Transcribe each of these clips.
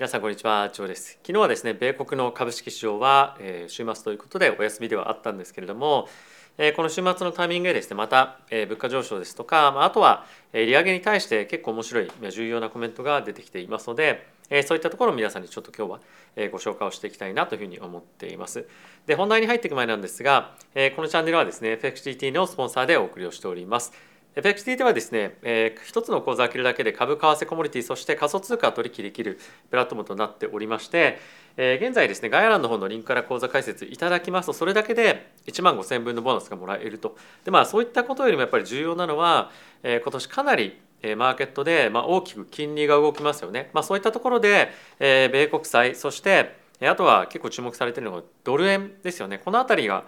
皆さんこんにちは、ジョーです。昨日はですね、米国の株式市場は、え、週末ということでお休みではあったんですけれども、え、この週末のタイミングでですね、また、え、物価上昇ですとか、まあ、とは、え、利上げに対して結構面白い重要なコメントが出てきていますので、え、そういったところを皆さんにちょっと今日は、え、ご紹介をしていきたいなというふうに思っています。で、本題に入っていく前なんですが、え、このチャンネルはですね、FXGT のスポンサーでお送りをしております。FXT ではですね、えー、一つの口座を開けるだけで株、為替、コモディティ、そして仮想通貨取引できるプラットフォームとなっておりまして、えー、現在ですね、概要欄の方のリンクから口座開設いただきますと、それだけで1万5000分のボーナスがもらえると。で、まあそういったことよりもやっぱり重要なのは、えー、今年かなりマーケットで、まあ、大きく金利が動きますよね。まあ、そういったところで、えー、米国債、そしてあとは結構注目されているのがドル円ですよね。この辺りが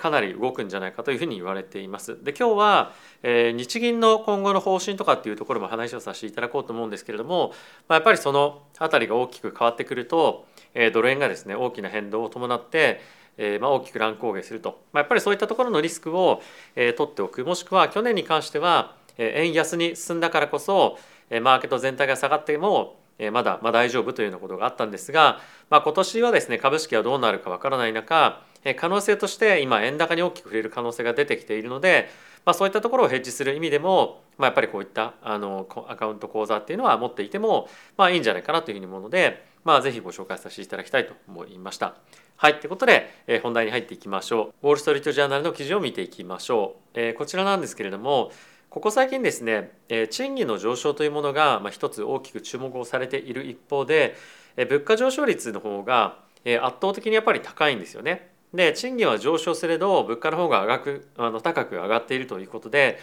かなり動くんじゃないかというふうに言われています。で今日は日銀の今後の方針とかっていうところも話をさせていただこうと思うんですけれども、やっぱりその辺りが大きく変わってくるとドル円がですね大きな変動を伴ってえま、大きく乱高下すると、ま、やっぱりそういったところのリスクを、え取っておくもしくは去年に関しては、え円安に進んだからこそ、えマーケット全体が下がってもまだ、まあ、大丈夫というようなことがあったんですが、まあ、今年はですね株式はどうなるかわからない中可能性として今円高に大きく触れる可能性が出てきているので、まあ、そういったところをヘッジする意味でも、まあ、やっぱりこういったあのアカウント口座っていうのは持っていても、まあ、いいんじゃないかなというふうに思うので、まあ、ぜひご紹介させていただきたいと思いました。はい、ということで、えー、本題に入っていきましょう。ウォール・ストリート・ジャーナルの記事を見ていきましょう。えー、こちらなんですけれどもここ最近ですね賃金の上昇というものが一つ大きく注目をされている一方で物価上昇率の方が圧倒的にやっぱり高いんですよね。で賃金は上昇すれど物価の方が上がくあの高く上がっているということで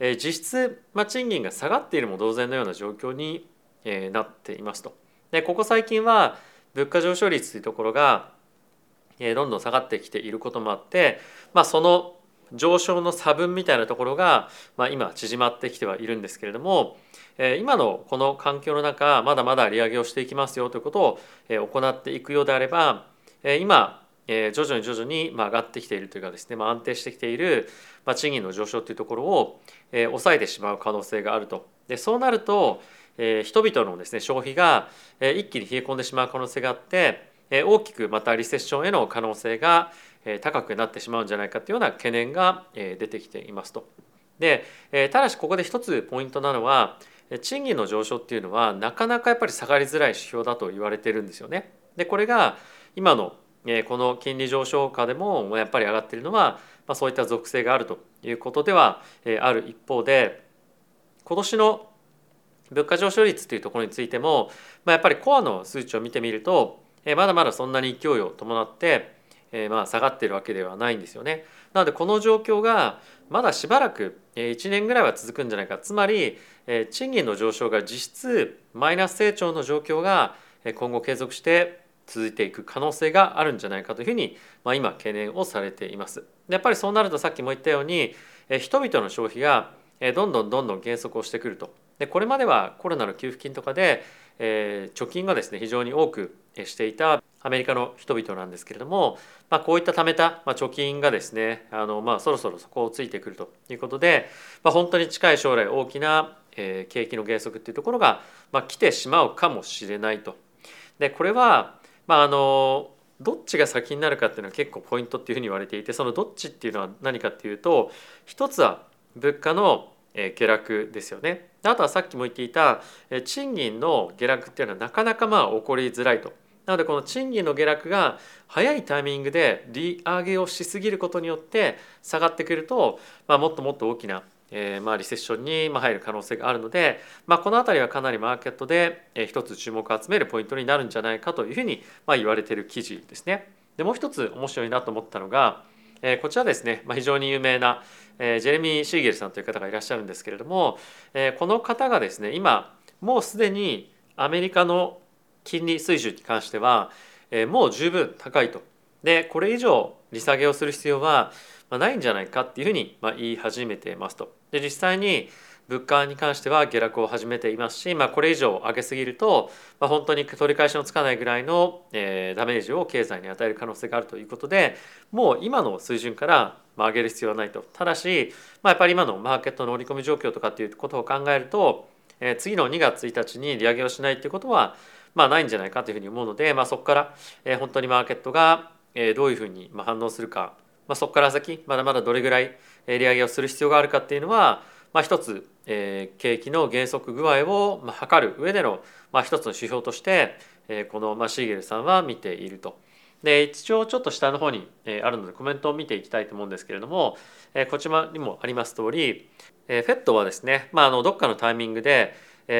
実質、まあ、賃金が下がっているも同然のような状況になっていますと。でここ最近は物価上昇率というところがどんどん下がってきていることもあって、まあ、その上昇の差分みたいなところが、まあ、今縮まってきてはいるんですけれども今のこの環境の中まだまだ利上げをしていきますよということを行っていくようであれば今徐々に徐々に上がってきているというかですね、まあ、安定してきている賃金の上昇というところを抑えてしまう可能性があると。でそうなると人々のですね消費が一気に冷え込んでしまう可能性があって大きくまたリセッションへの可能性が高くなってしまうんじゃないかというような懸念が出てきていますと。でただしここで一つポイントなのは賃金の上昇っていうのはなかなかやっぱり下がりづらい指標だと言われてるんですよね。でこれが今のこの金利上昇下でもやっぱり上がっているのは、ま、そういった属性があるということではある一方で今年の物価上昇率というところについても、ま、やっぱりコアの数値を見てみるとまだまだそんなに勢いを伴ってえまあ下がってるわけではないんですよね。なのでこの状況がまだしばらく1年ぐらいは続くんじゃないかつまり賃金の上昇が実質マイナス成長の状況が今後継続して続いていく可能性があるんじゃないかというふうに、まあ、今懸念をされています。やっぱりそうなるとさっきも言ったように人々の消費がどんどんどんどん減速をしてくると。でこれまではコロナの給付金とかで、えー、貯金がですね非常に多くしていたアメリカの人々なんですけれども、まあ、こういった貯めた、まあ、貯金がですねあの、まあ、そろそろそこをついてくるということで、まあ、本当に近い将来大きな、えー、景気の減速っていうところが、まあ、来てしまうかもしれないと。でこれは、まあ、あのどっちが先になるかっていうのは結構ポイントっていうふうに言われていてそのどっちっていうのは何かっていうと一つは物価の下落ですよね。あとはさっきも言っていた賃金の下落っていうのはなかなかまあ起こりづらいと。なのでこの賃金の下落が早いタイミングで利上げをしすぎることによって下がってくると、まあ、もっともっと大きなえー、まあリセッションに入る可能性があるので、まあ、この辺りはかなりマーケットで一つ注目を集めるポイントになるんじゃないかというふうにまあ言われている記事ですね。でもう一つ面白いなと思ったのが、えー、こちらですね、まあ、非常に有名な、えー、ジェレミー・シーゲルさんという方がいらっしゃるんですけれども、えー、この方がですね今もうすでにアメリカの金利水準に関しては、えー、もう十分高いと。でこれ以上利下げをする必要はないんじゃないかっていうふうに言い始めてますと。で実際に物価に関しては下落を始めていますし、まあ、これ以上上げすぎると、まあ、本当に取り返しのつかないぐらいの、えー、ダメージを経済に与える可能性があるということでもう今の水準から上げる必要はないとただし、まあ、やっぱり今のマーケットの織り込み状況とかっていうことを考えると、えー、次の2月1日に利上げをしないっていうことは、まあ、ないんじゃないかというふうに思うので、まあ、そこから、えー、本当にマーケットが、えー、どういうふうに反応するか、まあ、そこから先まだまだどれぐらい利上げをする必要があるかっていうのは、まあ、一つ、えー、景気の減速具合を、まあ、測る上での、まあ、一つの指標として、えー、この、まあ、シーゲルさんは見ていると。で一応ちょっと下の方にあるのでコメントを見ていきたいと思うんですけれどもこちらにもあります通り FED はですね、まあ、あのどっかのタイミングで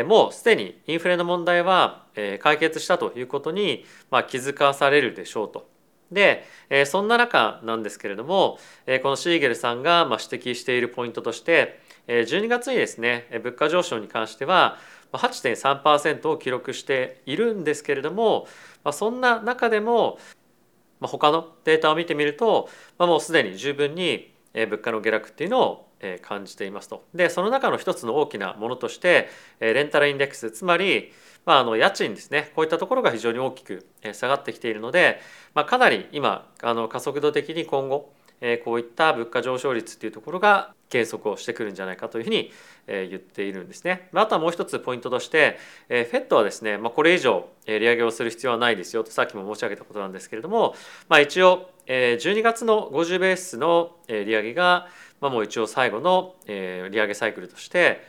もうすでにインフレの問題は解決したということに気づかされるでしょうと。でそんな中なんですけれどもこのシーゲルさんが指摘しているポイントとして12月にですね物価上昇に関しては8.3%を記録しているんですけれどもそんな中でもまあ、他のデータを見てみると、もうすでに十分に物価の下落っていうのを感じていますと。でその中の一つの大きなものとしてレンタルインデックスつまり、まあ、あの家賃ですねこういったところが非常に大きく下がってきているので、まあ、かなり今あの加速度的に今後こういった物価上昇率っていうところが減速をしてくるんじゃないかというふうに言っているんですね。あとはもう一つポイントとして FED はですね、まあ、これ以上利上げをする必要はないですよとさっきも申し上げたことなんですけれども、まあ、一応12月の50ベースの利上げが、まあ、もう一応最後の利上げサイクルとして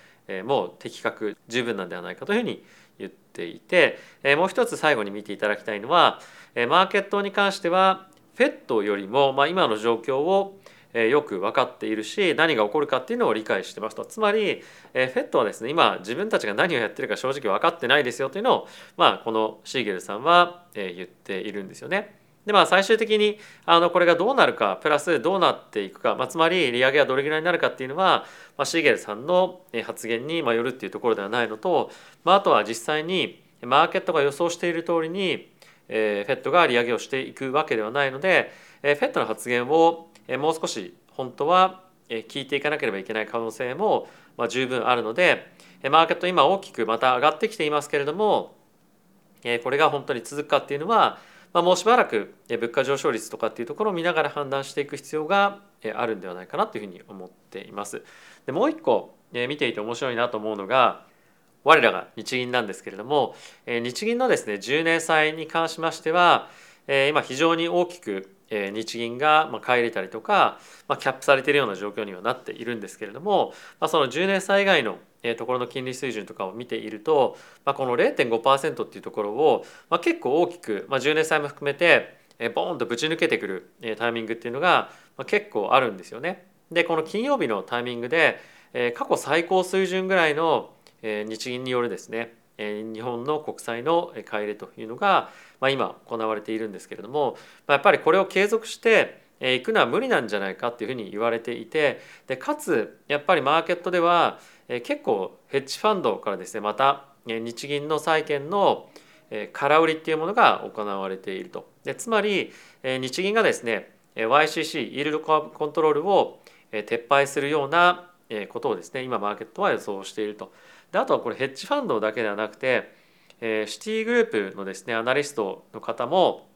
もう的確十分なんではないかというふうに言っていてもう一つ最後に見ていただきたいのはマーケットに関しては FED よりも、まあ、今の状況をよく分かっているし何が起こるかっていうのを理解してますとつまり FED はですね今自分たちが何をやってるか正直分かってないですよというのを、まあ、このシーゲルさんは言っているんですよね。でまあ最終的にあのこれがどうなるかプラスどうなっていくか、まあ、つまり利上げはどれぐらいになるかっていうのは、まあ、シーゲルさんの発言によるっていうところではないのと、まあ、あとは実際にマーケットが予想している通りにえー、FED が利上げをしていくわけではないので、えー、FED の発言を、もう少し本当は聞いていかなければいけない可能性も、十分あるのでマーケット今大きくまた上がってきていますけれどもこれが本当に続くかっていうのは、まあ、もうしばらく物価上昇率とかっていうところを見ながら判断していく必要があるんではないかなというふうに思っています。でもう一個見ていて面白いなと思うのが我らが日銀なんですけれども日銀のですね10年債に関しましては今非常に大きく日銀が買い入れたりとかまあキャップされているような状況にはなっているんですけれどもまあその10年債以外のところの金利水準とかを見ているとまあこの0.5%っていうところをまあ結構大きく10年債も含めてボーンとぶち抜けてくるタイミングっていうのが結構あるんですよね。でこの金曜日のタイミングで過去最高水準ぐらいの日銀によるですね日本の国債の買い入れというのが、ま、今行われているんですけれども、ま、やっぱりこれを継続していくのは無理なんじゃないかっていうふうに言われていてでかつやっぱりマーケットでは結構ヘッジファンドからですねまた日銀の債券の空売りっていうものが行われているとでつまり日銀がですね YCC イールドコントロールを撤廃するようなことをですね今マーケットは予想していると。であとはこれヘッジファンドだけではなくて、えー、シティグループのですねアナリストの方も、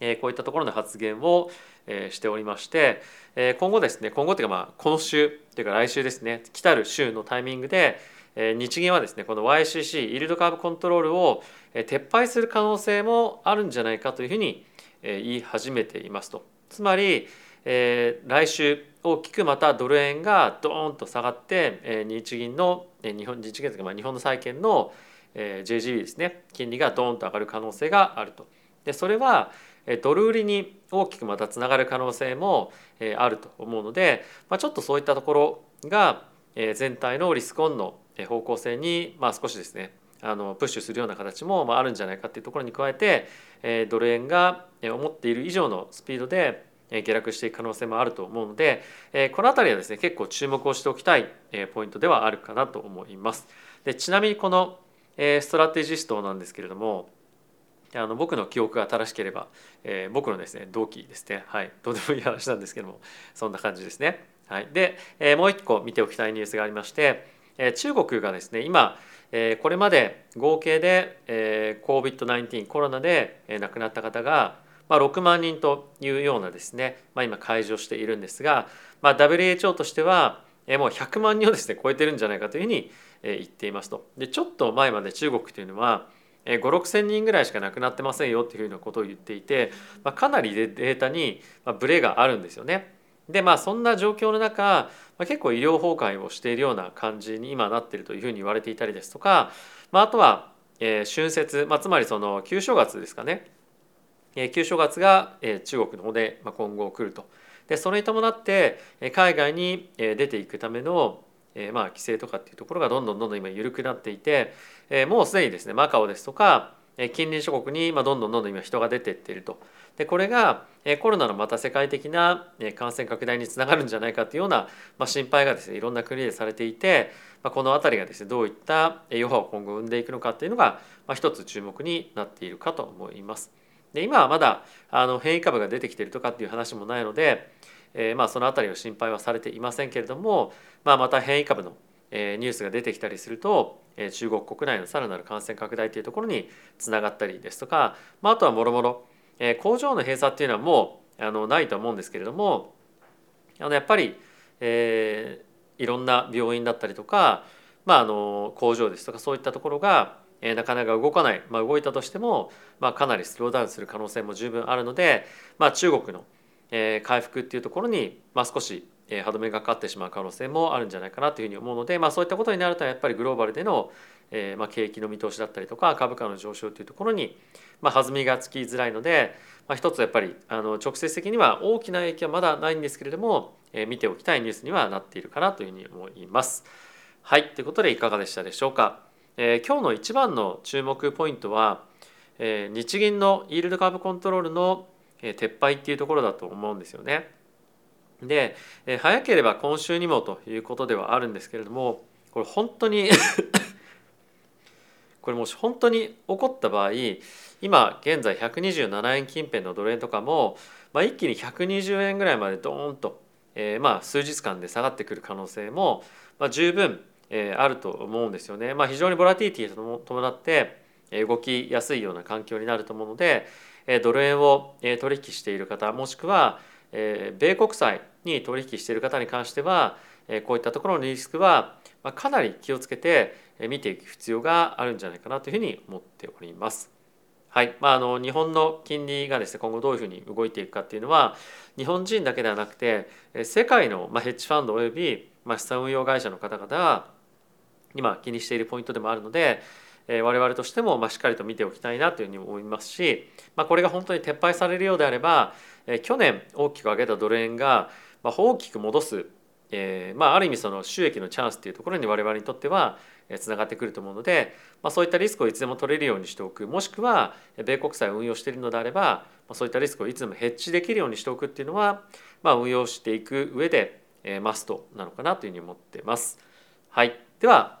えー、こういったところの発言を、えー、しておりまして、えー、今後ですね今後というかまあこの週というか来週ですね来たる週のタイミングで、えー、日銀はですねこの YCC イールドカーブコントロールを、えー、撤廃する可能性もあるんじゃないかというふうに、えー、言い始めていますと。つまり、えー、来週大きくまたドル円がドーンと下がって、えー、日銀の日本日銀とか、ま、日本の債券の、え、JGB ですね金利がドーンと上がる可能性があると。でそれはドル売りに大きくまたつながる可能性もあると思うので、まあ、ちょっとそういったところが全体のリスクオンの方向性にまあ少しですねあのプッシュするような形もあるんじゃないかっていうところに加えてドル円が思っている以上のスピードで下落していく可能性もあると思うのでこの辺りはですね結構注目をしておきたいポイントではあるかなと思います。でちなみにこのストラテジストなんですけれどもあの僕の記憶が正しければ、えー、僕のですね同期ですねはいどうでもいい話なんですけどもそんな感じですね。はい、で、えー、もう一個見ておきたいニュースがありまして、えー、中国がですね今、えー、これまで合計で、えー、COVID-19 コロナで、亡くなった方がまあ、6万人というようなですね、まあ、今開示をしているんですが、まあ、WHO としてはもう100万人をですね超えてるんじゃないかというふうに言っていますと。でちょっと前まで中国というのは5 6 0 0人ぐらいしか亡くなってませんよっていうふうなことを言っていて、まあ、かなりデータにブレがあるんですよね。でまあそんな状況の中、まあ、結構医療崩壊をしているような感じに今なっているというふうに言われていたりですとか、まあ、あとは、えー、春節、まあ、つまりその旧正月ですかね、旧正月が、中国の方で、今後来ると。でそれに伴って海外に出ていくための、まあ規制とかっていうところがどんどんどんどん今緩くなっていて、もうすでにですねマカオですとか近隣諸国にどんどんどんどん今人が出てっているとでこれがコロナのまた世界的な感染拡大につながるんじゃないかというような、ま、心配がですねいろんな国でされていて、ま、この辺りがですねどういった余波を今後生んでいくのかっていうのが、まあ、一つ注目になっているかと思います。で今はまだあの変異株が出てきてるとかっていう話もないのでえー、まあその辺りの心配はされていませんけれども、まあ、また変異株のニュースが出てきたりすると中国国内のさらなる感染拡大というところにつながったりですとか、まあ、あとはもろもろ工場の閉鎖っていうのはもうあのないと思うんですけれどもあのやっぱり、えー、いろんな病院だったりとか、まあ、あの工場ですとかそういったところがえなかなか動かない、まあ、動いたとしても、まあ、かなりスローダウンする可能性も十分あるので、まあ、中国のえ回復っていうところに、まあ、少しえ歯止めがかかってしまう可能性もあるんじゃないかなというふうに思うので、まあ、そういったことになるとやっぱりグローバルでの、え、まあ景気の見通しだったりとか株価の上昇というところに、まあ、弾みがつきづらいので、まあ、一つやっぱりあの直接的には大きな影響はまだないんですけれども、え、見ておきたいニュースにはなっているかなというふうに思います。はいということでいかがでしたでしょうか？えー、今日の一番の注目ポイントは、えー、日銀のイールドカーブコントロールの撤廃っていうところだと思うんですよね。で早ければ今週にもということではあるんですけれどもこれ本当に これもし本当に起こった場合今現在127円近辺のドル円とかも、まあ、一気に120円ぐらいまでドーンと、えー、まあ数日間で下がってくる可能性も、まあ、十分、えー、あると思うんですよね。まあ、非常にボラティティと伴って動きやすいような環境になると思うのでドル円を取引している方もしくは米国債に取引している方に関してはこういったところのリスクはかなり気をつけて見ていく必要があるんじゃないかなというふうに思っております。はいまあ、あの日本の金利がですね今後どういうふうに動いていくかっていうのは日本人だけではなくて世界のヘッジファンドおよび資産運用会社の方々が今気にしているポイントでもあるので我々としてもしっかりと見ておきたいなというふうに思いますし、ま、これが本当に撤廃されるようであれば去年大きく上げたドル円が大きく戻す、えまあ、る意味その収益のチャンスっていうところに我々にとってはつながってくると思うので、ま、そういったリスクをいつでも取れるようにしておくもしくは米国債を運用しているのであればそういったリスクをいつでもヘッジできるようにしておくっていうのは、ま、運用していく上でマストなのかなというふうに思ってます。はい、では